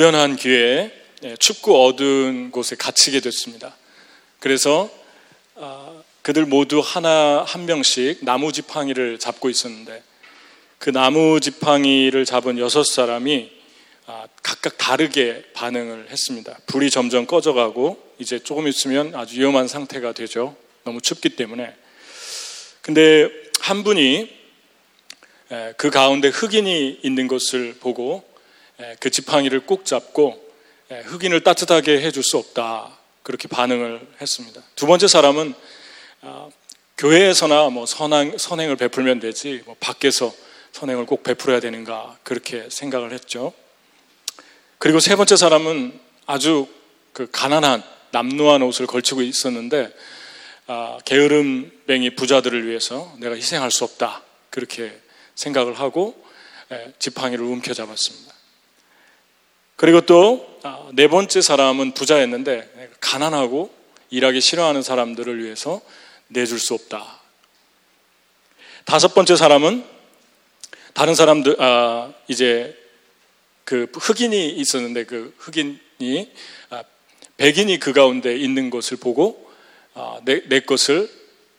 우연한 기회에 예, 춥고 어두운 곳에 갇히게 됐습니다. 그래서 아, 그들 모두 하나 한 명씩 나무 지팡이를 잡고 있었는데 그 나무 지팡이를 잡은 여섯 사람이 아, 각각 다르게 반응을 했습니다. 불이 점점 꺼져가고 이제 조금 있으면 아주 위험한 상태가 되죠. 너무 춥기 때문에. 근데 한 분이 예, 그 가운데 흑인이 있는 것을 보고 예, 그 지팡이를 꼭 잡고 예, 흑인을 따뜻하게 해줄 수 없다. 그렇게 반응을 했습니다. 두 번째 사람은 아, 교회에서나 뭐 선행, 선행을 베풀면 되지 뭐 밖에서 선행을 꼭 베풀어야 되는가 그렇게 생각을 했죠. 그리고 세 번째 사람은 아주 그 가난한 남루한 옷을 걸치고 있었는데 아, 게으름뱅이 부자들을 위해서 내가 희생할 수 없다 그렇게 생각을 하고 예, 지팡이를 움켜잡았습니다. 그리고 또네 아, 번째 사람은 부자였는데 가난하고 일하기 싫어하는 사람들을 위해서 내줄 수 없다. 다섯 번째 사람은 다른 사람들 아, 이제 그 흑인이 있었는데 그 흑인이 아, 백인이 그 가운데 있는 것을 보고 아, 내, 내 것을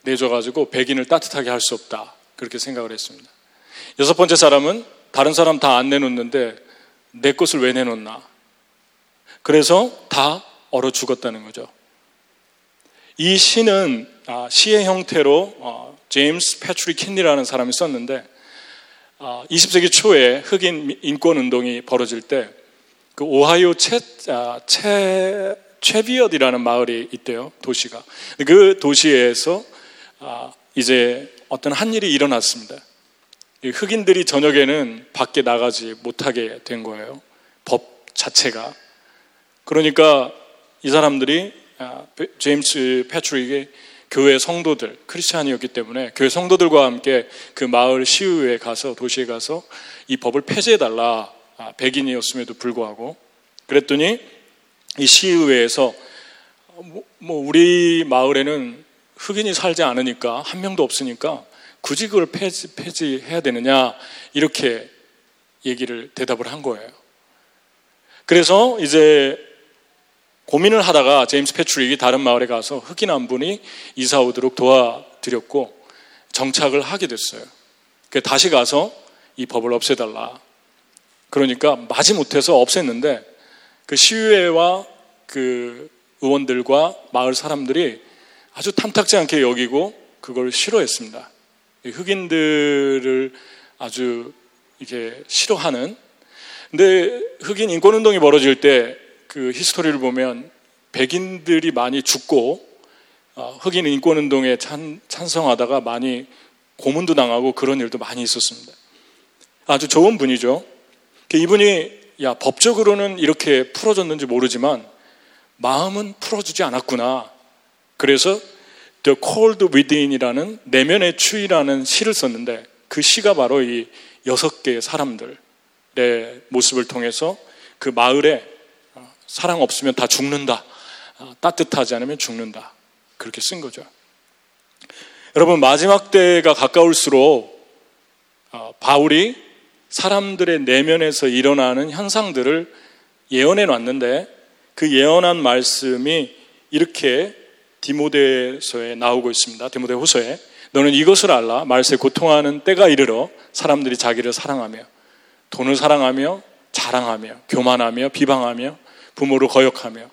내줘가지고 백인을 따뜻하게 할 수 없다 그렇게 생각을 했습니다. 여섯 번째 사람은 다른 사람 다 안 내놓는데 내 것을 왜 내놓나? 그래서 다 얼어 죽었다는 거죠. 이 시는 아, 시의 형태로 어, 제임스 패트리 킨리라는 사람이 썼는데 20세기 아, 초에 흑인 인권 운동이 벌어질 때 그 오하이오 채, 아, 채, 채비엇이라는 마을이 있대요 도시가 그 도시에서 이제 어떤 한 일이 일어났습니다. 흑인들이 저녁에는 밖에 나가지 못하게 된 거예요. 법 자체가. 그러니까 이 사람들이 아, 제임스 패트릭의 교회 성도들, 크리스찬이었기 때문에 교회 성도들과 함께 그 마을 시의회에 가서 도시에 가서 이 법을 폐지해달라. 아, 백인이었음에도 불구하고. 그랬더니 이 시의회에서 뭐, 뭐 우리 마을에는 흑인이 살지 않으니까 한 명도 없으니까 굳이 그걸 폐지, 폐지해야 되느냐 이렇게 얘기를 대답을 한 거예요. 그래서 이제 고민을 하다가 제임스 패트릭이 다른 마을에 가서 흑인 한 분이 이사 오도록 도와드렸고 정착을 하게 됐어요. 다시 가서 이 법을 없애달라. 그러니까 마지 못해서 없앴는데 그 시의회와 그 의원들과 마을 사람들이 아주 탐탁지 않게 여기고 그걸 싫어했습니다. 흑인들을 아주 이게 싫어하는 근데 흑인 인권 운동이 벌어질 때 그 히스토리를 보면 백인들이 많이 죽고 어, 흑인 인권 운동에 찬, 찬성하다가 많이 고문도 당하고 그런 일도 많이 있었습니다. 아주 좋은 분이죠. 그 이분이 야 법적으로는 이렇게 풀어졌는지 모르지만 마음은 풀어주지 않았구나. 그래서 The Cold Within이라는 내면의 추위라는 시를 썼는데 그 시가 바로 이 여섯 개의 사람들의 모습을 통해서 그 마을에 어, 사랑 없으면 다 죽는다. 어, 따뜻하지 않으면 죽는다. 그렇게 쓴 거죠. 여러분, 마지막 때가 가까울수록 어, 바울이 사람들의 내면에서 일어나는 현상들을 예언해 놨는데 그 예언한 말씀이 이렇게 디모데서에 나오고 있습니다. 디모데 후서에. 너는 이것을 알라. 말세 고통하는 때가 이르러 사람들이 자기를 사랑하며 돈을 사랑하며 자랑하며 교만하며 비방하며 부모를 거역하며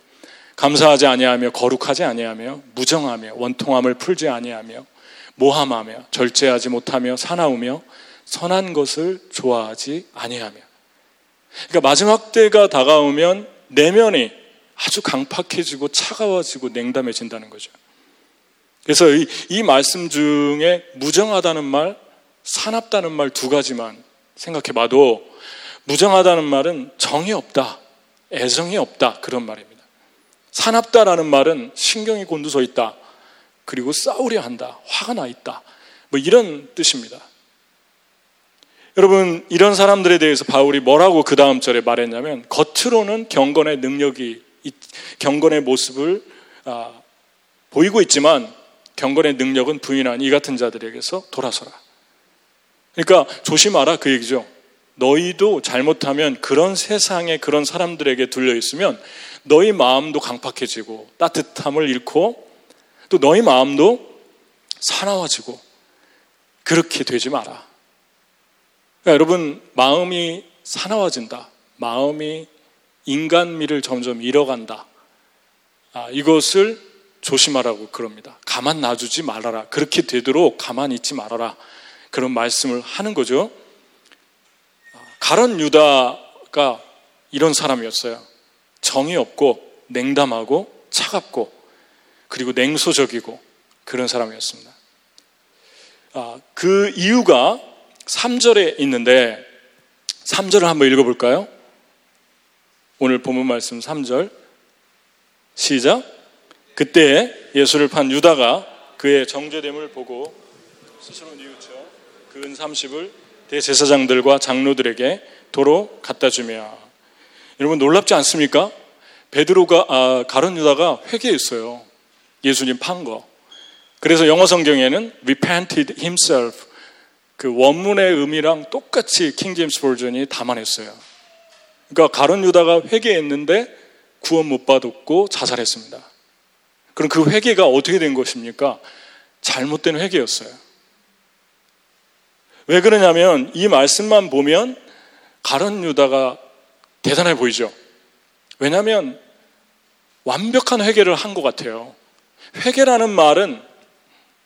감사하지 아니하며 거룩하지 아니하며 무정하며 원통함을 풀지 아니하며 모함하며 절제하지 못하며 사나우며 선한 것을 좋아하지 아니하며. 그러니까 마지막 때가 다가오면 내면이 아주 강팍해지고 차가워지고 냉담해진다는 거죠. 그래서 이, 이 말씀 중에 무정하다는 말, 사납다는 말 두 가지만 생각해 봐도 무정하다는 말은 정이 없다, 애정이 없다 그런 말입니다. 사납다라는 말은 신경이 곤두서 있다. 그리고 싸우려 한다. 화가 나 있다. 뭐 이런 뜻입니다. 여러분, 이런 사람들에 대해서 바울이 뭐라고 그 다음 절에 말했냐면, 겉으로는 경건의 능력이 경건의 모습을 아, 보이고 있지만 경건의 능력은 부인한 이 같은 자들에게서 돌아서라. 그러니까 조심하라 그 얘기죠. 너희도 잘못하면 그런 세상에 그런 사람들에게 들려 있으면 너희 마음도 강팍해지고 따뜻함을 잃고 또 너희 마음도 사나워지고 그렇게 되지 마라. 그러니까 여러분 마음이 사나워진다. 마음이 인간미를 점점 잃어간다. 아, 이것을 조심하라고 그럽니다. 가만 놔주지 말아라. 그렇게 되도록 가만 있지 말아라. 그런 말씀을 하는 거죠. 아, 가론 유다가 이런 사람이었어요. 정이 없고 냉담하고 차갑고 그리고 냉소적이고 그런 사람이었습니다. 아, 그 이유가 3절에 있는데 3절을 한번 읽어볼까요? 오늘 본문 말씀 3절 시작 그때 예수를 판 유다가 그의 정죄됨을 보고 스스로 뉘우쳐 그 은 30을 대제사장들과 장로들에게 도로 갖다 주며 여러분 놀랍지 않습니까? 베드로가 아, 가론 유다가 회개했어요. 예수님 판 거. 그래서 영어 성경에는 repented himself 그 원문의 의미랑 똑같이 킹 제임스 버전이 담아냈어요. 그러니까 가론 유다가 회개했는데 구원 못 받았고 자살했습니다. 그럼 그 회개가 어떻게 된 것입니까? 잘못된 회개였어요. 왜 그러냐면 이 말씀만 보면 가론 유다가 대단해 보이죠. 왜냐하면 완벽한 회개를 한 것 같아요. 회개라는 말은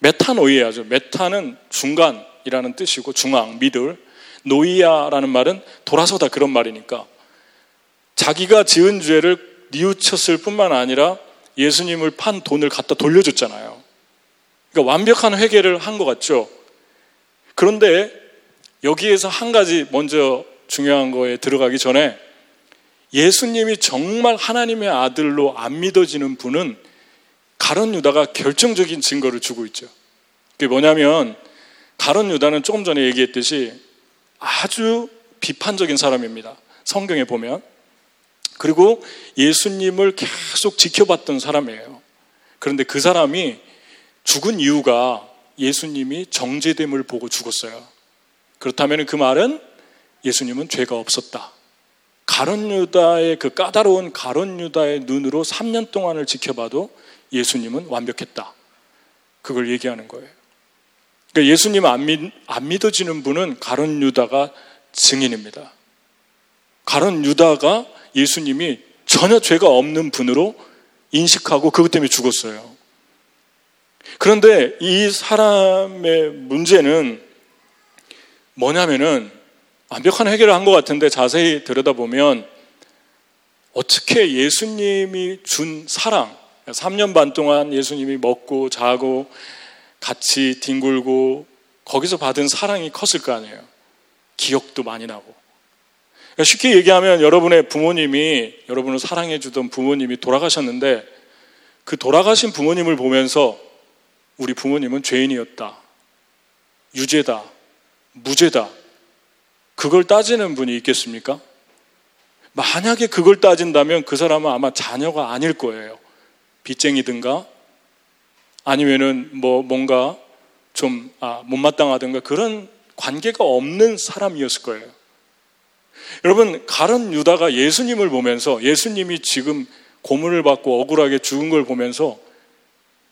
메타노이아죠. 메타는 중간이라는 뜻이고 중앙, 미들. 노이아라는 말은 돌아서다 그런 말이니까 자기가 지은 죄를 뉘우쳤을 뿐만 아니라 예수님을 판 돈을 갖다 돌려줬잖아요. 그러니까 완벽한 회개를 한 것 같죠. 그런데 여기에서 한 가지 먼저 중요한 거에 들어가기 전에 예수님이 정말 하나님의 아들로 안 믿어지는 분은 가론 유다가 결정적인 증거를 주고 있죠. 그게 뭐냐면 가론 유다는 조금 전에 얘기했듯이 아주 비판적인 사람입니다. 성경에 보면. 그리고 예수님을 계속 지켜봤던 사람이에요. 그런데 그 사람이 죽은 이유가 예수님이 정제됨을 보고 죽었어요. 그렇다면 그 말은 예수님은 죄가 없었다. 가론 유다의 그 까다로운 가론 유다의 눈으로 3년 동안을 지켜봐도 예수님은 완벽했다. 그걸 얘기하는 거예요. 그러니까 예수님 안, 믿, 안 믿어지는 분은 가론 유다가 증인입니다. 가론 유다가 예수님이 전혀 죄가 없는 분으로 인식하고 그것 때문에 죽었어요. 그런데 이 사람의 문제는 뭐냐면은 완벽한 해결을 한 것 같은데 자세히 들여다보면 어떻게 예수님이 준 사랑, 3년 반 동안 예수님이 먹고 자고 같이 뒹굴고 거기서 받은 사랑이 컸을 거 아니에요. 기억도 많이 나고. 그러니까 쉽게 얘기하면 여러분의 부모님이 여러분을 사랑해 주던 부모님이 돌아가셨는데 그 돌아가신 부모님을 보면서 우리 부모님은 죄인이었다. 유죄다. 무죄다. 그걸 따지는 분이 있겠습니까? 만약에 그걸 따진다면 그 사람은 아마 자녀가 아닐 거예요. 빚쟁이든가 아니면은 뭐 뭔가 좀 아, 못마땅하든가 그런 관계가 없는 사람이었을 거예요. 여러분 가론 유다가 예수님을 보면서 예수님이 지금 고문을 받고 억울하게 죽은 걸 보면서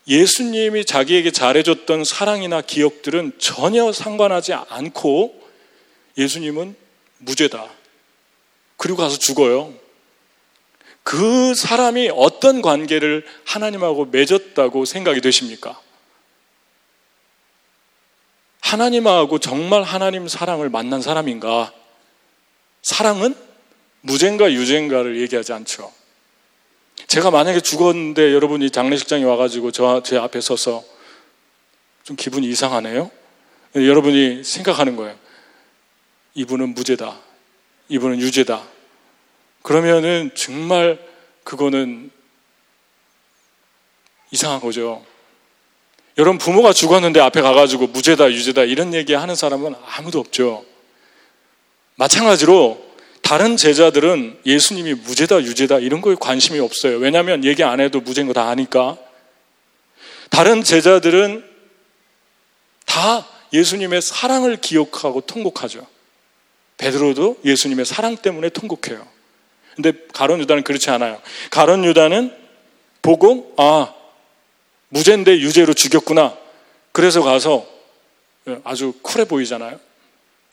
예수님이 자기에게 잘해줬던 사랑이나 기억들은 전혀 상관하지 않고 예수님은 무죄다. 그리고 가서 죽어요. 그 사람이 어떤 관계를 하나님하고 맺었다고 생각이 되십니까? 하나님하고 정말 하나님 사랑을 만난 사람인가? 사랑은 무죄인가 유죄인가를 얘기하지 않죠. 제가 만약에 죽었는데 여러분이 장례식장에 와가지고 저, 제 앞에 서서 좀 기분이 이상하네요. 여러분이 생각하는 거예요. 이분은 무죄다. 이분은 유죄다. 그러면은 정말 그거는 이상한 거죠. 여러분 부모가 죽었는데 앞에 가가지고 무죄다, 유죄다 이런 얘기 하는 사람은 아무도 없죠. 마찬가지로 다른 제자들은 예수님이 무죄다, 유죄다 이런 거에 관심이 없어요. 왜냐하면 얘기 안 해도 무죄인 거 다 아니까. 다른 제자들은 다 예수님의 사랑을 기억하고 통곡하죠. 베드로도 예수님의 사랑 때문에 통곡해요. 근데 가론 유다는 그렇지 않아요. 가론 유다는 보고 아 무죄인데 유죄로 죽였구나. 그래서 가서 아주 쿨해 보이잖아요.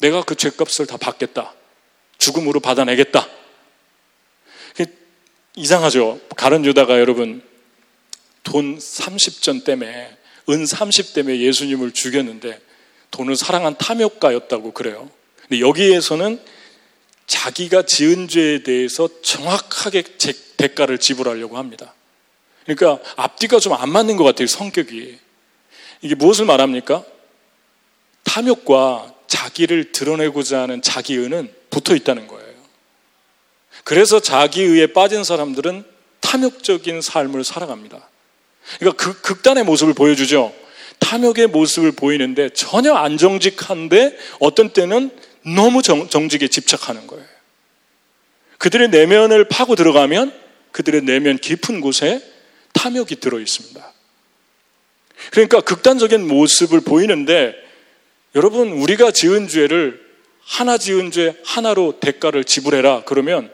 내가 그 죄값을 다 받겠다. 죽음으로 받아내겠다. 이상하죠. 가론 유다가 여러분 돈 30전 때문에 은 30 때문에 예수님을 죽였는데 돈을 사랑한 탐욕가였다고 그래요. 근데 여기에서는 자기가 지은 죄에 대해서 정확하게 대가를 지불하려고 합니다. 그러니까 앞뒤가 좀 안 맞는 것 같아요, 성격이. 이게 무엇을 말합니까? 탐욕과 자기를 드러내고자 하는 자기의는 붙어 있다는 거예요. 그래서 자기의에 빠진 사람들은 탐욕적인 삶을 살아갑니다. 그러니까 그 극단의 모습을 보여주죠. 탐욕의 모습을 보이는데 전혀 안 정직한데 어떤 때는 너무 정, 정직에 집착하는 거예요. 그들의 내면을 파고 들어가면 그들의 내면 깊은 곳에 탐욕이 들어 있습니다. 그러니까 극단적인 모습을 보이는데 여러분 우리가 지은 죄를 하나 지은 죄 하나로 대가를 지불해라 그러면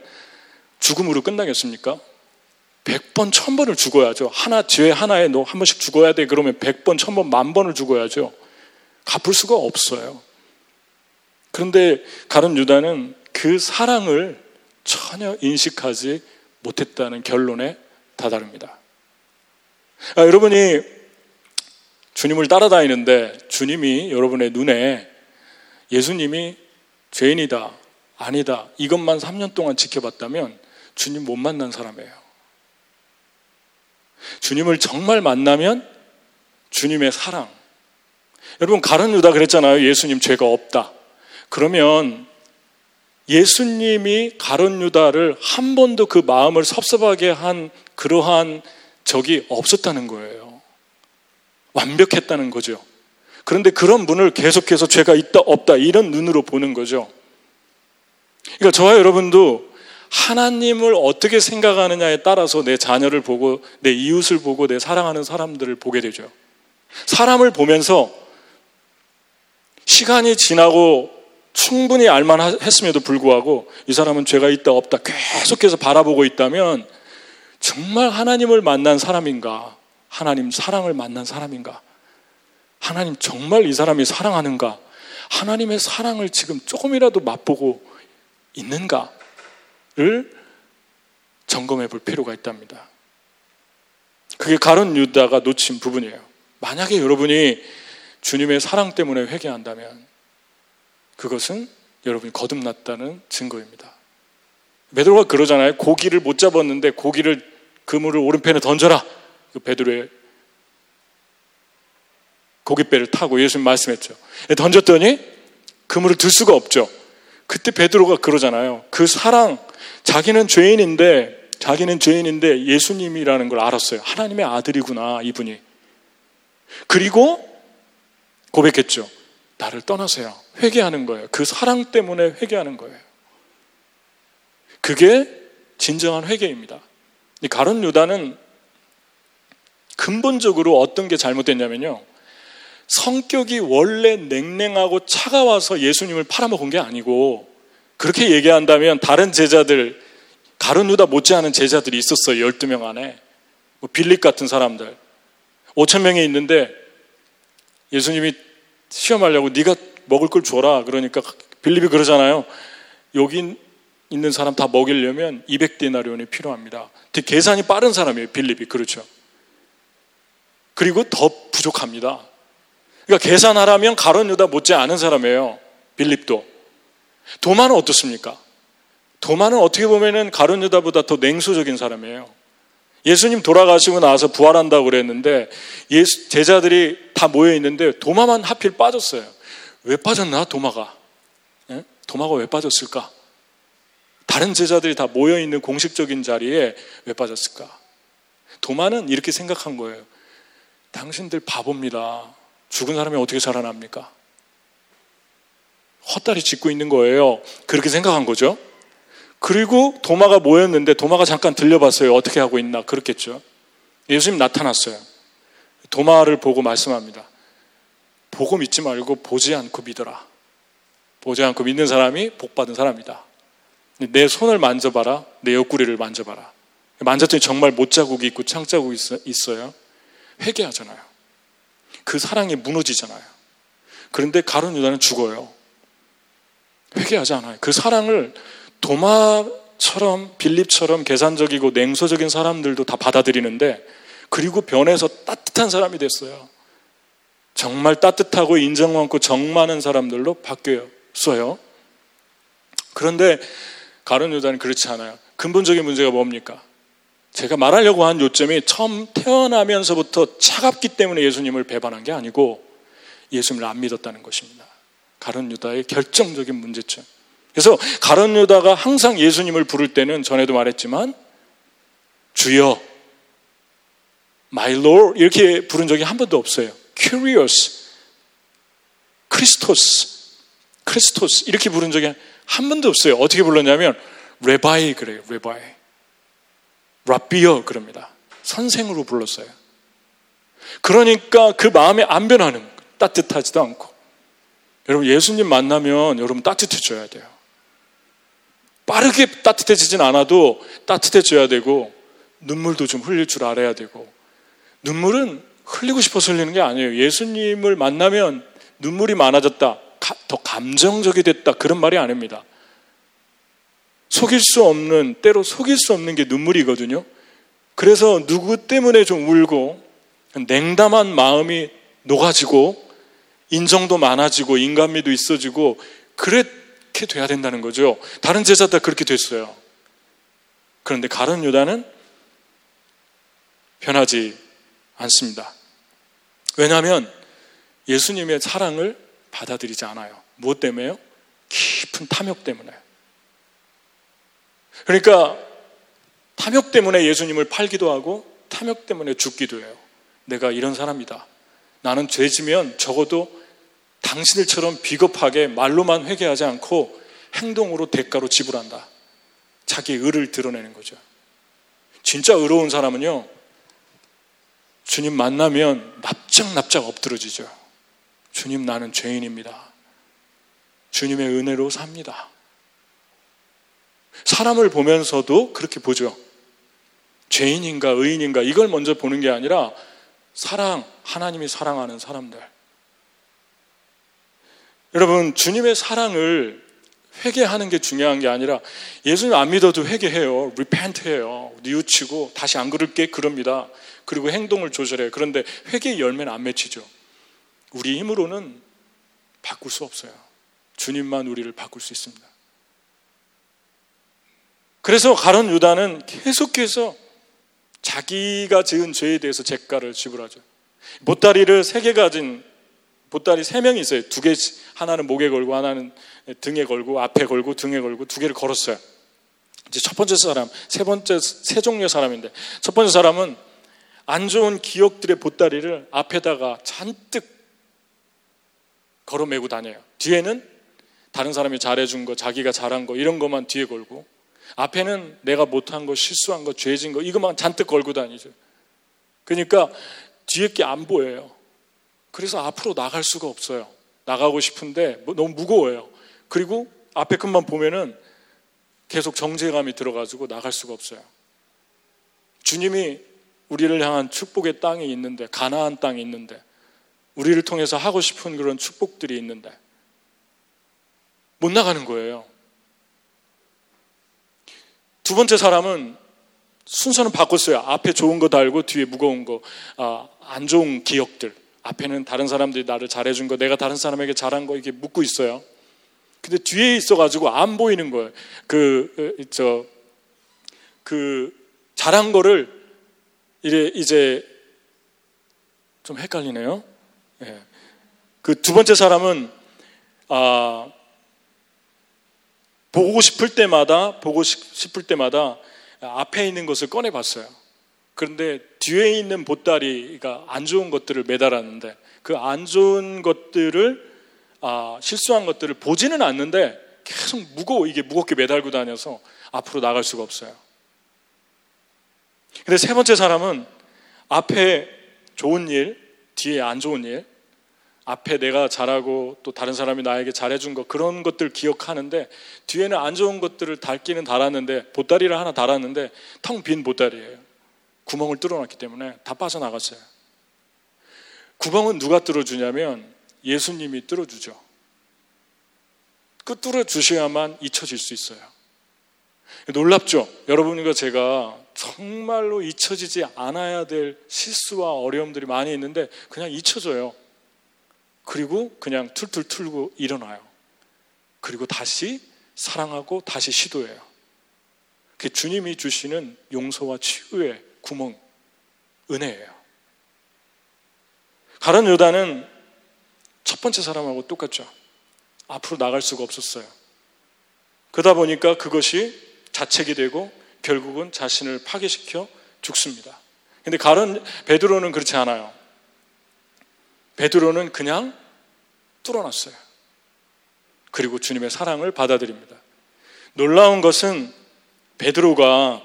죽음으로 끝나겠습니까? 100번, 1000번을 죽어야죠. 하나, 죄 하나에 너 한 번씩 죽어야 돼. 그러면 100번, 1000번, 만 번을 죽어야죠. 갚을 수가 없어요. 그런데 가론 유다는 그 사랑을 전혀 인식하지 못했다는 결론에 다다릅니다. 아, 여러분이 주님을 따라다니는데 주님이 여러분의 눈에 예수님이 죄인이다, 아니다, 이것만 3년 동안 지켜봤다면 주님 못 만난 사람이에요. 주님을 정말 만나면 주님의 사랑. 여러분, 가른 유다 그랬잖아요. 예수님 죄가 없다. 그러면 예수님이 가론 유다를 한 번도 그 마음을 섭섭하게 한 그러한 적이 없었다는 거예요. 완벽했다는 거죠. 그런데 그런 분을 계속해서 죄가 있다 없다 이런 눈으로 보는 거죠. 그러니까 저와 여러분도 하나님을 어떻게 생각하느냐에 따라서 내 자녀를 보고 내 이웃을 보고 내 사랑하는 사람들을 보게 되죠. 사람을 보면서 시간이 지나고 충분히 알만했음에도 불구하고 이 사람은 죄가 있다 없다 계속해서 바라보고 있다면 정말 하나님을 만난 사람인가? 하나님 사랑을 만난 사람인가? 하나님 정말 이 사람이 사랑하는가? 하나님의 사랑을 지금 조금이라도 맛보고 있는가? 를 점검해 볼 필요가 있답니다. 그게 가론 유다가 놓친 부분이에요. 만약에 여러분이 주님의 사랑 때문에 회개한다면 그것은 여러분이 거듭났다는 증거입니다. 베드로가 그러잖아요. 고기를 못 잡았는데 고기를 그물을 오른편에 던져라. 그 베드로의 고깃배를 타고 예수님 말씀했죠. 던졌더니 그물을 들 수가 없죠. 그때 베드로가 그러잖아요. 그 사랑, 자기는 죄인인데 자기는 죄인인데 예수님이라는 걸 알았어요. 하나님의 아들이구나 이분이. 그리고 고백했죠. 나를 떠나세요. 회개하는 거예요. 그 사랑 때문에 회개하는 거예요. 그게 진정한 회개입니다. 이 가론 유다는 근본적으로 어떤 게 잘못됐냐면요. 성격이 원래 냉랭하고 차가워서 예수님을 팔아먹은 게 아니고 그렇게 얘기한다면 다른 제자들 가룟 유다 못지않은 제자들이 있었어요. 12명 안에. 뭐 빌립 같은 사람들. 5천 명이 있는데 예수님이 시험하려고 네가 먹을 걸 줘라. 그러니까 빌립이 그러잖아요. 여기 있는 사람 다 먹이려면 200데나리온이 필요합니다. 되게 계산이 빠른 사람이에요. 빌립이. 그렇죠. 그리고 더 부족합니다. 그러니까 계산하라면 가론 유다 못지 않은 사람이에요. 빌립도. 도마는 어떻습니까? 도마는 어떻게 보면은 가론 유다보다 더 냉소적인 사람이에요. 예수님 돌아가시고 나서 부활한다고 그랬는데 예수, 제자들이 다 모여 있는데 도마만 하필 빠졌어요. 왜 빠졌나 도마가? 예? 도마가 왜 빠졌을까? 다른 제자들이 다 모여 있는 공식적인 자리에 왜 빠졌을까? 도마는 이렇게 생각한 거예요. 당신들 바보입니다. 죽은 사람이 어떻게 살아납니까? 헛다리 짚고 있는 거예요. 그렇게 생각한 거죠. 그리고 도마가 모였는데 도마가 잠깐 들려봤어요. 어떻게 하고 있나 그렇겠죠. 예수님 나타났어요. 도마를 보고 말씀합니다. 보고 믿지 말고 보지 않고 믿어라. 보지 않고 믿는 사람이 복 받은 사람이다. 내 손을 만져봐라. 내 옆구리를 만져봐라. 만졌더니 정말 못자국이 있고 창자국이 있어요. 회개하잖아요. 그 사랑이 무너지잖아요. 그런데 가론 유다는 죽어요. 회개하지 않아요. 그 사랑을 도마처럼 빌립처럼 계산적이고 냉소적인 사람들도 다 받아들이는데 그리고 변해서 따뜻한 사람이 됐어요. 정말 따뜻하고 인정 많고 정 많은 사람들로 바뀌었어요. 그런데 가론 유다는 그렇지 않아요. 근본적인 문제가 뭡니까? 제가 말하려고 한 요점이 처음 태어나면서부터 차갑기 때문에 예수님을 배반한 게 아니고 예수님을 안 믿었다는 것입니다. 가론 유다의 결정적인 문제점. 그래서 가론 유다가 항상 예수님을 부를 때는 전에도 말했지만 주여, my lord 이렇게 부른 적이 한 번도 없어요. Kyrios, Christos, Christos 이렇게 부른 적이 한 번도 없어요. 어떻게 불렀냐면 Rabbi 그래요. Rabbi. 랍비여 그럽니다. 선생으로 불렀어요. 그러니까 그 마음에 안 변하는 따뜻하지도 않고 여러분 예수님 만나면 여러분 따뜻해져야 돼요. 빠르게 따뜻해지진 않아도 따뜻해져야 되고 눈물도 좀 흘릴 줄 알아야 되고 눈물은 흘리고 싶어서 흘리는 게 아니에요. 예수님을 만나면 눈물이 많아졌다. 더 감정적이 됐다. 그런 말이 아닙니다. 속일 수 없는, 때로 속일 수 없는 게 눈물이거든요. 그래서 누구 때문에 좀 울고, 냉담한 마음이 녹아지고, 인정도 많아지고, 인간미도 있어지고, 그렇게 돼야 된다는 거죠. 다른 제자 다 그렇게 됐어요. 그런데 가론 유다는 변하지 않습니다. 왜냐하면 예수님의 사랑을 받아들이지 않아요. 무엇 때문에요? 깊은 탐욕 때문에. 그러니까 탐욕 때문에 예수님을 팔기도 하고 탐욕 때문에 죽기도 해요. 내가 이런 사람이다. 나는 죄지면 적어도 당신들처럼 비겁하게 말로만 회개하지 않고 행동으로 대가로 지불한다. 자기 의를 드러내는 거죠. 진짜 의로운 사람은요, 주님 만나면 납작납작 엎드러지죠. 주님 나는 죄인입니다. 주님의 은혜로 삽니다. 사람을 보면서도 그렇게 보죠. 죄인인가 의인인가 이걸 먼저 보는 게 아니라 사랑, 하나님이 사랑하는 사람들. 여러분, 주님의 사랑을 회개하는 게 중요한 게 아니라 예수님 안 믿어도 회개해요. 리펜트해요. 뉘우치고 다시 안 그럴게 그럽니다. 그리고 행동을 조절해요. 그런데 회개의 열매는 안 맺히죠. 우리 힘으로는 바꿀 수 없어요. 주님만 우리를 바꿀 수 있습니다. 그래서 가론 유다는 계속해서 자기가 지은 죄에 대해서 죄가를 지불하죠. 보따리를 세 개 가진 보따리 세 명이 있어요. 두 개, 하나는 목에 걸고, 하나는 등에 걸고, 앞에 걸고, 등에 걸고, 두 개를 걸었어요. 이제 첫 번째 사람, 세 번째, 세 종류의 사람인데, 첫 번째 사람은 안 좋은 기억들의 보따리를 앞에다가 잔뜩 걸어매고 다녀요. 뒤에는 다른 사람이 잘해준 거, 자기가 잘한 거, 이런 것만 뒤에 걸고, 앞에는 내가 못한 거, 실수한 거, 죄진 거, 이것만 잔뜩 걸고 다니죠. 그러니까 뒤에 게 안 보여요. 그래서 앞으로 나갈 수가 없어요. 나가고 싶은데 뭐 너무 무거워요. 그리고 앞에 것만 보면은 계속 정제감이 들어가지고 나갈 수가 없어요. 주님이 우리를 향한 축복의 땅이 있는데, 가나안 땅이 있는데, 우리를 통해서 하고 싶은 그런 축복들이 있는데, 못 나가는 거예요. 두 번째 사람은 순서는 바꿨어요. 앞에 좋은 거 달고 뒤에 무거운 거, 아, 안 좋은 기억들. 앞에는 다른 사람들이 나를 잘해준 거, 내가 다른 사람에게 잘한 거 이렇게 묻고 있어요. 근데 뒤에 있어가지고 안 보이는 거예요. 그, 저, 그, 잘한 거를 이래 이제 좀 헷갈리네요. 예. 그 두 번째 사람은, 아, 보고 싶을 때마다, 보고 싶을 때마다 앞에 있는 것을 꺼내 봤어요. 그런데 뒤에 있는 보따리가 안 좋은 것들을 매달았는데 그 안 좋은 것들을 아, 실수한 것들을 보지는 않는데 계속 무거워 이게 무겁게 매달고 다녀서 앞으로 나갈 수가 없어요. 근데 세 번째 사람은 앞에 좋은 일, 뒤에 안 좋은 일, 앞에 내가 잘하고 또 다른 사람이 나에게 잘해준 것 그런 것들 기억하는데 뒤에는 안 좋은 것들을 닳기는 달았는데 보따리를 하나 달았는데 텅 빈 보따리예요. 구멍을 뚫어놨기 때문에 다 빠져나갔어요. 구멍은 누가 뚫어주냐면 예수님이 뚫어주죠. 그 뚫어주셔야만 잊혀질 수 있어요. 놀랍죠? 여러분과 제가 정말로 잊혀지지 않아야 될 실수와 어려움들이 많이 있는데 그냥 잊혀져요. 그리고 그냥 툴툴 틀고 일어나요. 그리고 다시 사랑하고 다시 시도해요. 그 주님이 주시는 용서와 치유의 구멍, 은혜예요. 가론 유다는 첫 번째 사람하고 똑같죠. 앞으로 나갈 수가 없었어요. 그러다 보니까 그것이 자책이 되고 결국은 자신을 파괴시켜 죽습니다. 근데 가론 베드로는 그렇지 않아요. 베드로는 그냥 뚫어놨어요. 그리고 주님의 사랑을 받아들입니다. 놀라운 것은 베드로가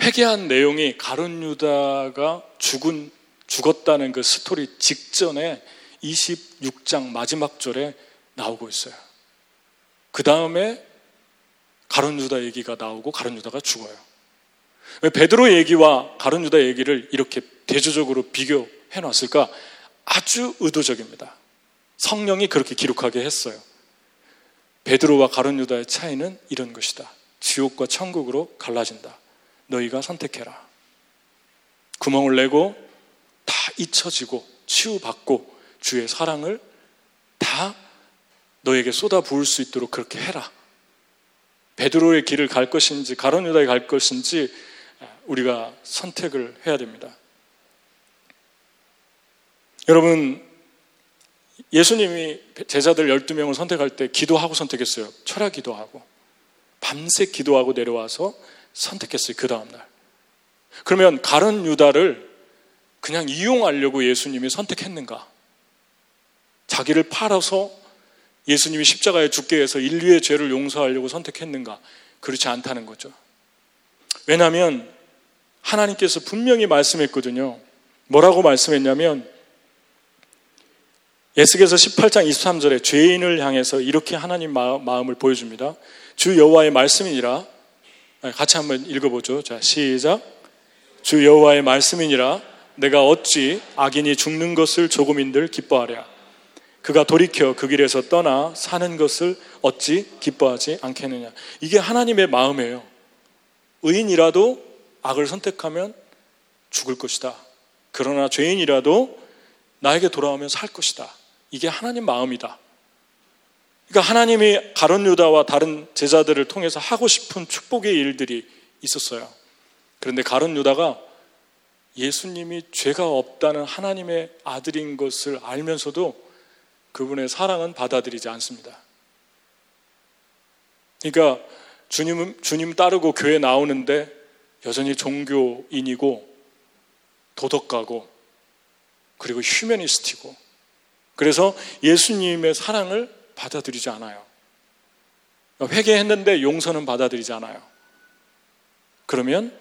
회개한 내용이 가론 유다가 죽은 죽었다는 그 스토리 직전에 26장 마지막 절에 나오고 있어요. 그 다음에 가론 유다 얘기가 나오고 가론 유다가 죽어요. 왜 베드로 얘기와 가론 유다 얘기를 이렇게 대조적으로 비교 해 놨을까? 아주 의도적입니다. 성령이 그렇게 기록하게 했어요. 베드로와 가론 유다의 차이는 이런 것이다. 지옥과 천국으로 갈라진다. 너희가 선택해라. 구멍을 내고 다 잊혀지고 치유받고 주의 사랑을 다 너에게 쏟아 부을 수 있도록 그렇게 해라. 베드로의 길을 갈 것인지 가론 유다에 갈 것인지 우리가 선택을 해야 됩니다. 여러분 예수님이 제자들 12명을 선택할 때 기도하고 선택했어요. 철학 기도하고 밤새 기도하고 내려와서 선택했어요. 그 다음 날. 그러면 가론 유다를 그냥 이용하려고 예수님이 선택했는가? 자기를 팔아서 예수님이 십자가에 죽게 해서 인류의 죄를 용서하려고 선택했는가? 그렇지 않다는 거죠. 왜냐하면 하나님께서 분명히 말씀했거든요. 뭐라고 말씀했냐면 예수께서 18장 23절에 죄인을 향해서 이렇게 하나님 마음을 보여줍니다. 주 여호와의 말씀이니라. 같이 한번 읽어보죠. 자, 시작. 주 여호와의 말씀이니라. 내가 어찌 악인이 죽는 것을 조금인들 기뻐하랴. 그가 돌이켜 그 길에서 떠나 사는 것을 어찌 기뻐하지 않겠느냐. 이게 하나님의 마음이에요. 의인이라도 악을 선택하면 죽을 것이다. 그러나 죄인이라도 나에게 돌아오면 살 것이다. 이게 하나님 마음이다. 그러니까 하나님이 가론 유다와 다른 제자들을 통해서 하고 싶은 축복의 일들이 있었어요. 그런데 가론 유다가 예수님이 죄가 없다는 하나님의 아들인 것을 알면서도 그분의 사랑은 받아들이지 않습니다. 그러니까 주님, 주님 따르고 교회 나오는데 여전히 종교인이고 도덕가고 그리고 휴머니스트고 그래서 예수님의 사랑을 받아들이지 않아요. 회개했는데 용서는 받아들이지 않아요. 그러면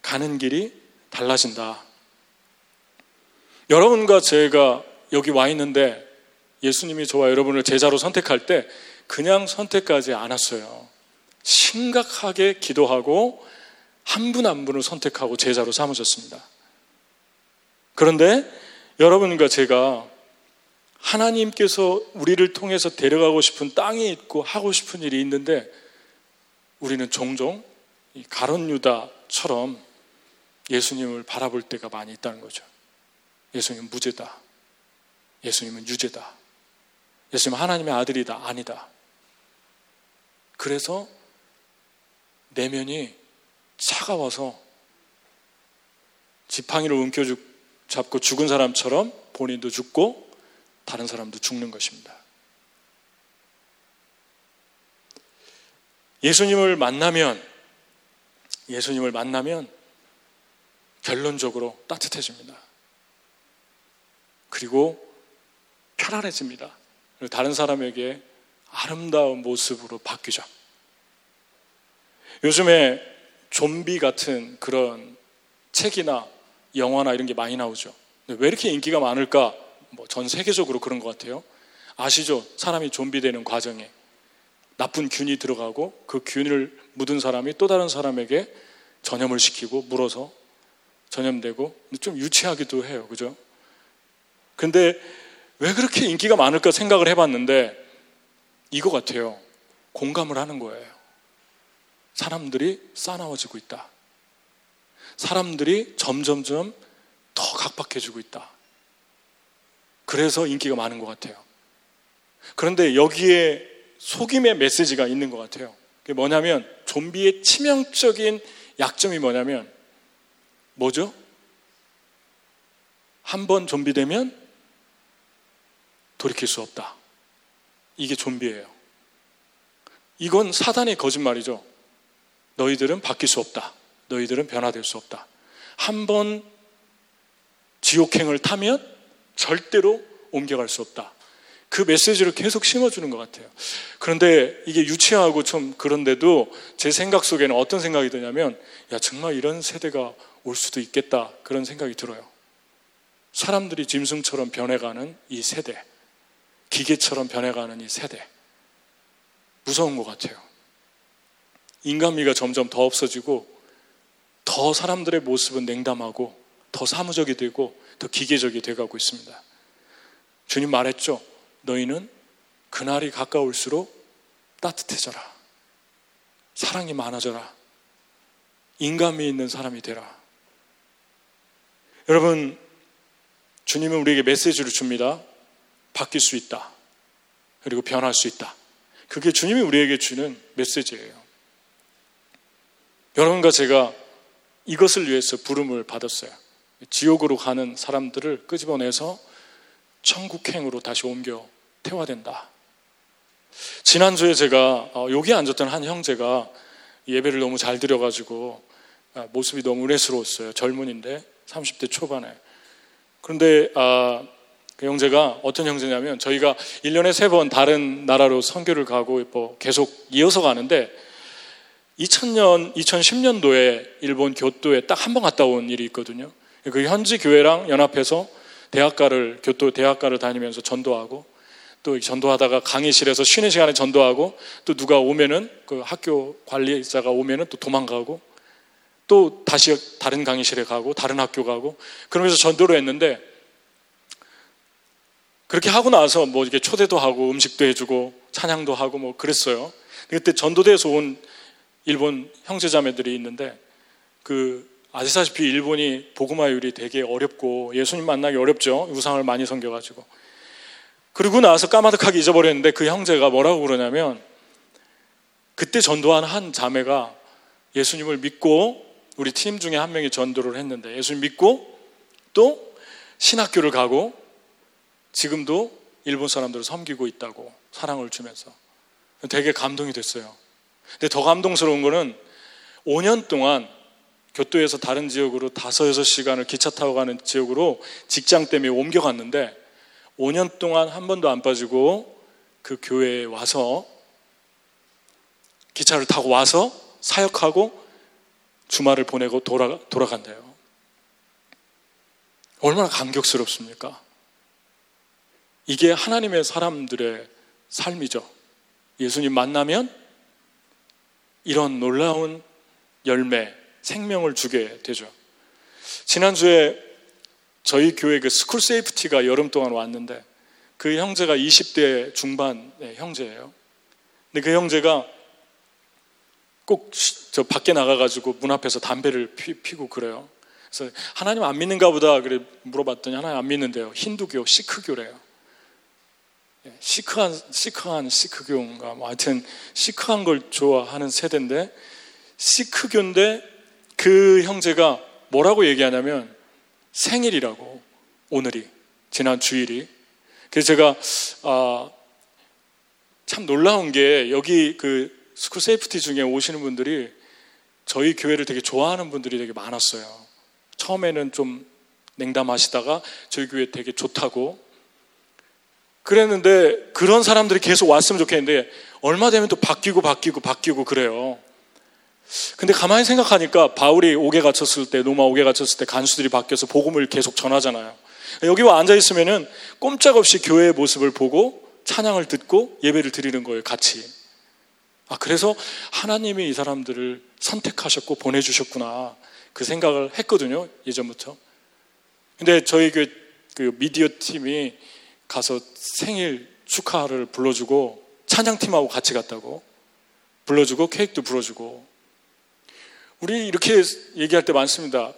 가는 길이 달라진다. 여러분과 제가 여기 와 있는데 예수님이 저와 여러분을 제자로 선택할 때 그냥 선택하지 않았어요. 심각하게 기도하고 한 분한 분을 선택하고 제자로 삼으셨습니다. 그런데 여러분과 제가 하나님께서 우리를 통해서 데려가고 싶은 땅이 있고 하고 싶은 일이 있는데 우리는 종종 가론 유다처럼 예수님을 바라볼 때가 많이 있다는 거죠. 예수님은 무죄다. 예수님은 유죄다. 예수님은 하나님의 아들이다. 아니다. 그래서 내면이 차가워서 지팡이를 움켜 잡고 죽은 사람처럼 본인도 죽고 다른 사람도 죽는 것입니다. 예수님을 만나면 예수님을 만나면 결론적으로 따뜻해집니다. 그리고 편안해집니다. 그리고 다른 사람에게 아름다운 모습으로 바뀌죠. 요즘에 좀비 같은 그런 책이나 영화나 이런 게 많이 나오죠. 왜 이렇게 인기가 많을까 뭐 전 세계적으로 그런 것 같아요. 아시죠? 사람이 좀비 되는 과정에 나쁜 균이 들어가고 그 균을 묻은 사람이 또 다른 사람에게 전염을 시키고 물어서 전염되고 좀 유치하기도 해요. 그죠? 근데 왜 그렇게 인기가 많을까 생각을 해봤는데 이거 같아요. 공감을 하는 거예요. 사람들이 싸나워지고 있다. 사람들이 점점점 더 각박해지고 있다. 그래서 인기가 많은 것 같아요. 그런데 여기에 속임의 메시지가 있는 것 같아요. 그게 뭐냐면 좀비의 치명적인 약점이 뭐냐면 뭐죠? 한 번 좀비 되면 돌이킬 수 없다. 이게 좀비예요. 이건 사단의 거짓말이죠. 너희들은 바뀔 수 없다. 너희들은 변화될 수 없다. 한 번 지옥행을 타면 절대로 옮겨갈 수 없다. 그 메시지를 계속 심어주는 것 같아요. 그런데 이게 유치하고 좀 그런데도 제 생각 속에는 어떤 생각이 드냐면, 야, 정말 이런 세대가 올 수도 있겠다. 그런 생각이 들어요. 사람들이 짐승처럼 변해가는 이 세대, 기계처럼 변해가는 이 세대. 무서운 것 같아요. 인간미가 점점 더 없어지고, 더 사람들의 모습은 냉담하고, 더 사무적이 되고, 더 기계적이 돼가고 있습니다. 주님 말했죠. 너희는 그날이 가까울수록 따뜻해져라. 사랑이 많아져라. 인감이 있는 사람이 되라. 여러분, 주님은 우리에게 메시지를 줍니다. 바뀔 수 있다. 그리고 변할 수 있다. 그게 주님이 우리에게 주는 메시지예요. 여러분과 제가 이것을 위해서 부름을 받았어요. 지옥으로 가는 사람들을 끄집어내서 천국행으로 다시 옮겨 태화된다. 지난주에 제가 어, 여기 앉았던 한 형제가 예배를 너무 잘 드려가지고 아, 모습이 너무 은혜스러웠어요. 젊은인데 30대 초반에. 그런데 아, 그 형제가 어떤 형제냐면 저희가 1년에 세 번 다른 나라로 선교를 가고 뭐 계속 이어서 가는데 2000년, 2010년도에 일본 교토에 딱 한 번 갔다 온 일이 있거든요. 그 현지 교회랑 연합해서 대학가를 교토 대학가를 다니면서 전도하고 또 전도하다가 강의실에서 쉬는 시간에 전도하고 또 누가 오면은 그 학교 관리자가 오면은 또 도망가고 또 다시 다른 강의실에 가고 다른 학교 가고 그러면서 전도를 했는데 그렇게 하고 나서 뭐 이렇게 초대도 하고 음식도 해주고 찬양도 하고 뭐 그랬어요. 그때 전도대에서 온 일본 형제자매들이 있는데 그 아시다시피 일본이 복음화율이 되게 어렵고 예수님 만나기 어렵죠. 우상을 많이 섬겨가지고. 그리고 나서 까마득하게 잊어버렸는데 그 형제가 뭐라고 그러냐면 그때 전도한 한 자매가 예수님을 믿고 우리 팀 중에 한 명이 전도를 했는데 예수님 믿고 또 신학교를 가고 지금도 일본 사람들을 섬기고 있다고 사랑을 주면서 되게 감동이 됐어요. 근데 더 감동스러운 거는 5년 동안 교토에서 다른 지역으로 다섯 여섯 시간을 기차 타고 가는 지역으로 직장 때문에 옮겨갔는데 5년 동안 한 번도 안 빠지고 그 교회에 와서 기차를 타고 와서 사역하고 주말을 보내고 돌아, 돌아간대요. 얼마나 감격스럽습니까? 이게 하나님의 사람들의 삶이죠. 예수님 만나면 이런 놀라운 열매, 생명을 주게 되죠. 지난주에 저희 교회 그 school safety가 여름 동안 왔는데 그 형제가 20대 중반 형제예요. 근데 그 형제가 꼭 저 밖에 나가가지고 문 앞에서 담배를 피, 고 그래요. 그래서 하나님 안 믿는가 보다 그래 물어봤더니 하나님 안 믿는데요. 힌두교, 시크교래요. 예, 시크한, 시크한 시크교인가 뭐 하여튼 시크한 걸 좋아하는 세대인데 시크교인데 그 형제가 뭐라고 얘기하냐면 생일이라고 오늘이 지난 주일이 그래서 제가 아, 참 놀라운 게 여기 그 school safety 중에 오시는 분들이 저희 교회를 되게 좋아하는 분들이 되게 많았어요. 처음에는 좀 냉담하시다가 저희 교회 되게 좋다고 그랬는데 그런 사람들이 계속 왔으면 좋겠는데 얼마 되면 또 바뀌고 바뀌고 바뀌고 그래요. 근데 가만히 생각하니까 바울이 옥에 갇혔을 때, 로마 옥에 갇혔을 때 간수들이 바뀌어서 복음을 계속 전하잖아요. 여기 와 앉아 있으면은 꼼짝없이 교회의 모습을 보고 찬양을 듣고 예배를 드리는 거예요, 같이. 아, 그래서 하나님이 이 사람들을 선택하셨고 보내주셨구나. 그 생각을 했거든요, 예전부터. 근데 저희 그, 그 미디어 팀이 가서 생일 축하를 불러주고 찬양팀하고 같이 갔다고 불러주고 케이크도 불러주고 우리 이렇게 얘기할 때 많습니다.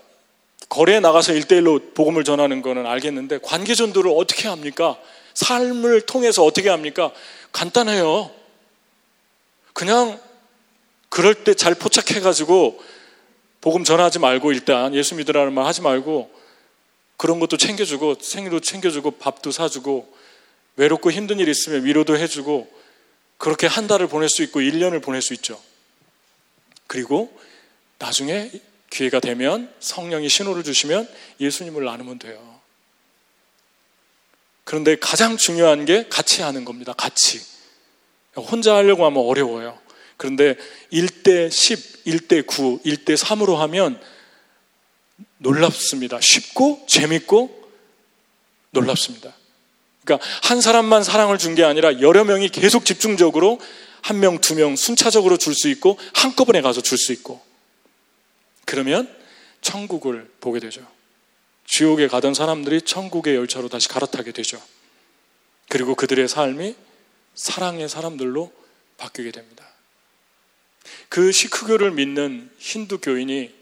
거리에 나가서 일대일로 복음을 전하는 거는 알겠는데 관계 전도를 어떻게 합니까? 삶을 통해서 어떻게 합니까? 간단해요. 그냥 그럴 때 잘 포착해 가지고 복음 전하지 말고 일단 예수 믿으라는 말 하지 말고 그런 것도 챙겨주고 생일도 챙겨주고 밥도 사주고 외롭고 힘든 일 있으면 위로도 해주고 그렇게 한 달을 보낼 수 있고 1년을 보낼 수 있죠. 그리고 나중에 기회가 되면 성령이 신호를 주시면 예수님을 나누면 돼요. 그런데 가장 중요한 게 같이 하는 겁니다. 같이. 혼자 하려고 하면 어려워요. 그런데 1대 10, 1대 9, 1대 3으로 하면 놀랍습니다. 쉽고 재밌고 놀랍습니다. 그러니까 한 사람만 사랑을 준 게 아니라 여러 명이 계속 집중적으로 한 명, 두 명 순차적으로 줄 수 있고 한꺼번에 가서 줄 수 있고 그러면 천국을 보게 되죠. 지옥에 가던 사람들이 천국의 열차로 다시 갈아타게 되죠. 그리고 그들의 삶이 사랑의 사람들로 바뀌게 됩니다. 그 시크교를 믿는 힌두 교인이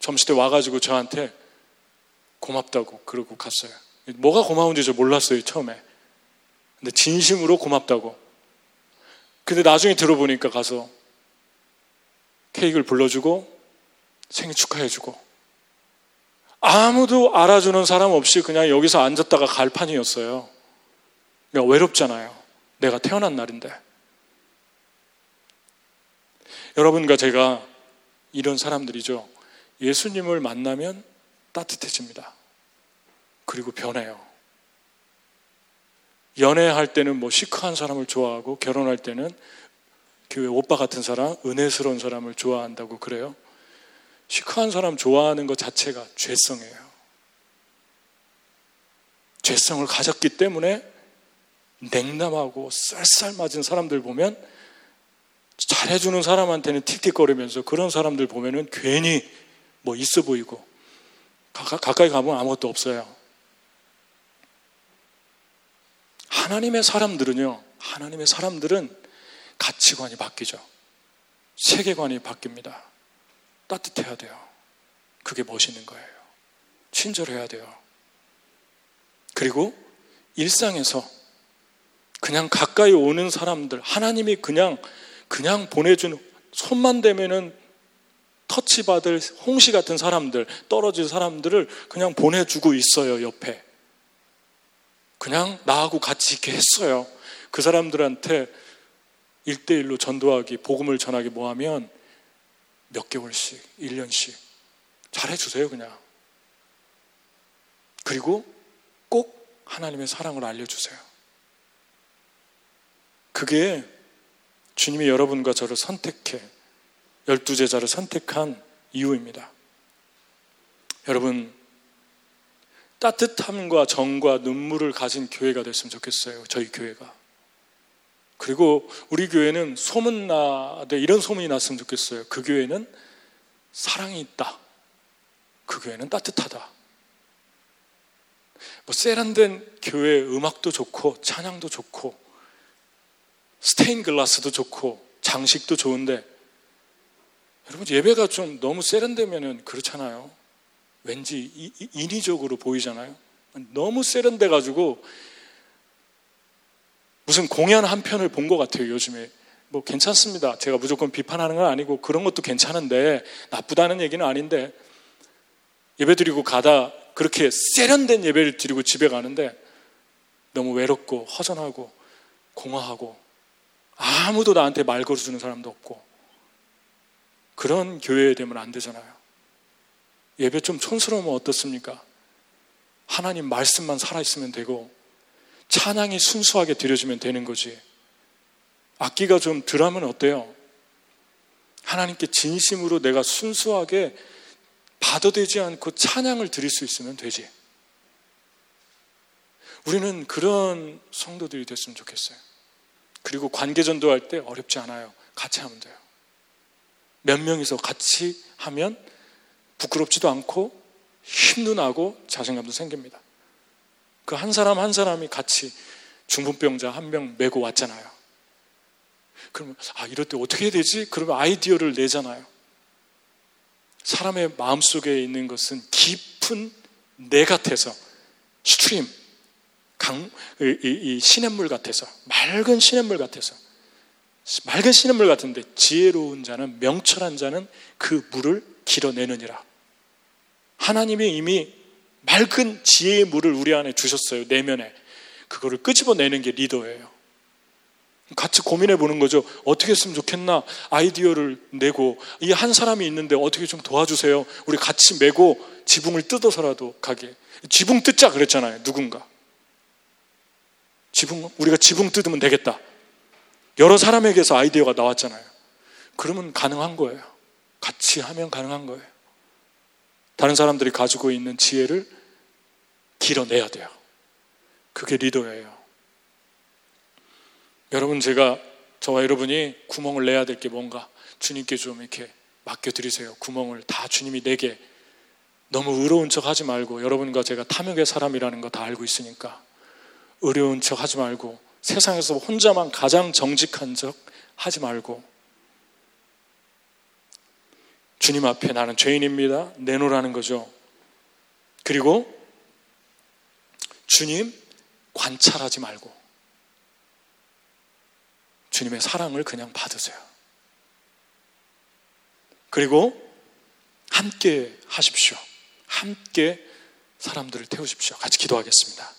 점심 때 와가지고 저한테 고맙다고 그러고 갔어요. 뭐가 고마운지 저 몰랐어요, 처음에. 근데 진심으로 고맙다고. 근데 나중에 들어보니까 가서 케이크를 불러주고 생일 축하해주고 아무도 알아주는 사람 없이 그냥 여기서 앉았다가 갈 판이었어요. 그러니까 외롭잖아요. 내가 태어난 날인데. 여러분과 제가 이런 사람들이죠. 예수님을 만나면 따뜻해집니다. 그리고 변해요. 연애할 때는 뭐 시크한 사람을 좋아하고 결혼할 때는 교회 오빠 같은 사람, 은혜스러운 사람을 좋아한다고 그래요. 시크한 사람 좋아하는 것 자체가 죄성이에요. 죄성을 가졌기 때문에 냉담하고 쌀쌀 맞은 사람들 보면 잘해주는 사람한테는 틱틱거리면서 그런 사람들 보면은 괜히 뭐 있어 보이고 가까이 가면 아무것도 없어요. 하나님의 사람들은요, 하나님의 사람들은 가치관이 바뀌죠. 세계관이 바뀝니다. 따뜻해야 돼요. 그게 멋있는 거예요. 친절해야 돼요. 그리고 일상에서 그냥 가까이 오는 사람들, 하나님이 그냥, 그냥 보내준 손만 대면은 터치받을 홍시 같은 사람들, 떨어진 사람들을 그냥 보내주고 있어요, 옆에. 그냥 나하고 같이 있게 했어요. 그 사람들한테 일대일로 전도하기, 복음을 전하기 뭐 하면 몇 개월씩, 1년씩 잘해주세요, 그냥. 그리고 꼭 하나님의 사랑을 알려주세요. 그게 주님이 여러분과 저를 선택해, 열두 제자를 선택한 이유입니다. 여러분, 따뜻함과 정과 눈물을 가진 교회가 됐으면 좋겠어요. 저희 교회가. 그리고 우리 교회는 소문나되 이런 소문이 났으면 좋겠어요. 그 교회는 사랑이 있다. 그 교회는 따뜻하다. 뭐 세련된 교회 음악도 좋고 찬양도 좋고 스테인 글라스도 좋고 장식도 좋은데 여러분 예배가 좀 너무 세련되면은 그렇잖아요. 왠지 인위적으로 보이잖아요. 너무 세련돼 가지고 무슨 공연 한 편을 본 것 같아요, 요즘에. 뭐 괜찮습니다. 제가 무조건 비판하는 건 아니고 그런 것도 괜찮은데 나쁘다는 얘기는 아닌데 예배 드리고 가다 그렇게 세련된 예배를 드리고 집에 가는데 너무 외롭고 허전하고 공허하고 아무도 나한테 말 걸어주는 사람도 없고 그런 교회에 되면 안 되잖아요. 예배 좀 촌스러우면 어떻습니까? 하나님 말씀만 살아있으면 되고 찬양이 순수하게 드려지면 되는 거지. 악기가 좀 덜하면 어때요? 하나님께 진심으로 내가 순수하게 받아되지 않고 찬양을 드릴 수 있으면 되지. 우리는 그런 성도들이 됐으면 좋겠어요. 그리고 관계 전도 할 때 어렵지 않아요. 같이 하면 돼요. 몇 명이서 같이 하면 부끄럽지도 않고 힘도 나고 자신감도 생깁니다. 그 한 사람 한 사람이 같이 중풍병자 한 명 메고 왔잖아요. 그러면 아 이럴 때 어떻게 해야 되지? 그러면 아이디어를 내잖아요. 사람의 마음 속에 있는 것은 깊은 내 같아서 stream 강, 이, 이, 시냇물 같아서 맑은 시냇물 같아서 맑은 시냇물 같은데 지혜로운 자는 명철한 자는 그 물을 길어내느니라. 하나님이 이미 맑은 지혜의 물을 우리 안에 주셨어요. 내면에. 그거를 끄집어내는 게 리더예요. 같이 고민해 보는 거죠. 어떻게 했으면 좋겠나? 아이디어를 내고, 이 한 사람이 있는데 어떻게 좀 도와주세요. 우리 같이 메고 지붕을 뜯어서라도 가게. 지붕 뜯자 그랬잖아요. 누군가. 지붕, 우리가 지붕 뜯으면 되겠다. 여러 사람에게서 아이디어가 나왔잖아요. 그러면 가능한 거예요. 같이 하면 가능한 거예요. 다른 사람들이 가지고 있는 지혜를 길어내야 돼요. 그게 리더예요. 여러분, 제가 저와 여러분이 구멍을 내야 될 게 뭔가 주님께 좀 이렇게 맡겨드리세요. 구멍을 다 주님이 내게 너무 의로운 척 하지 말고 여러분과 제가 탐욕의 사람이라는 거 다 알고 있으니까 의로운 척 하지 말고 세상에서 혼자만 가장 정직한 척 하지 말고 주님 앞에 나는 죄인입니다. 내놓으라는 거죠. 그리고 주님 관찰하지 말고 주님의 사랑을 그냥 받으세요. 그리고 함께 하십시오. 함께 사람들을 태우십시오. 같이 기도하겠습니다.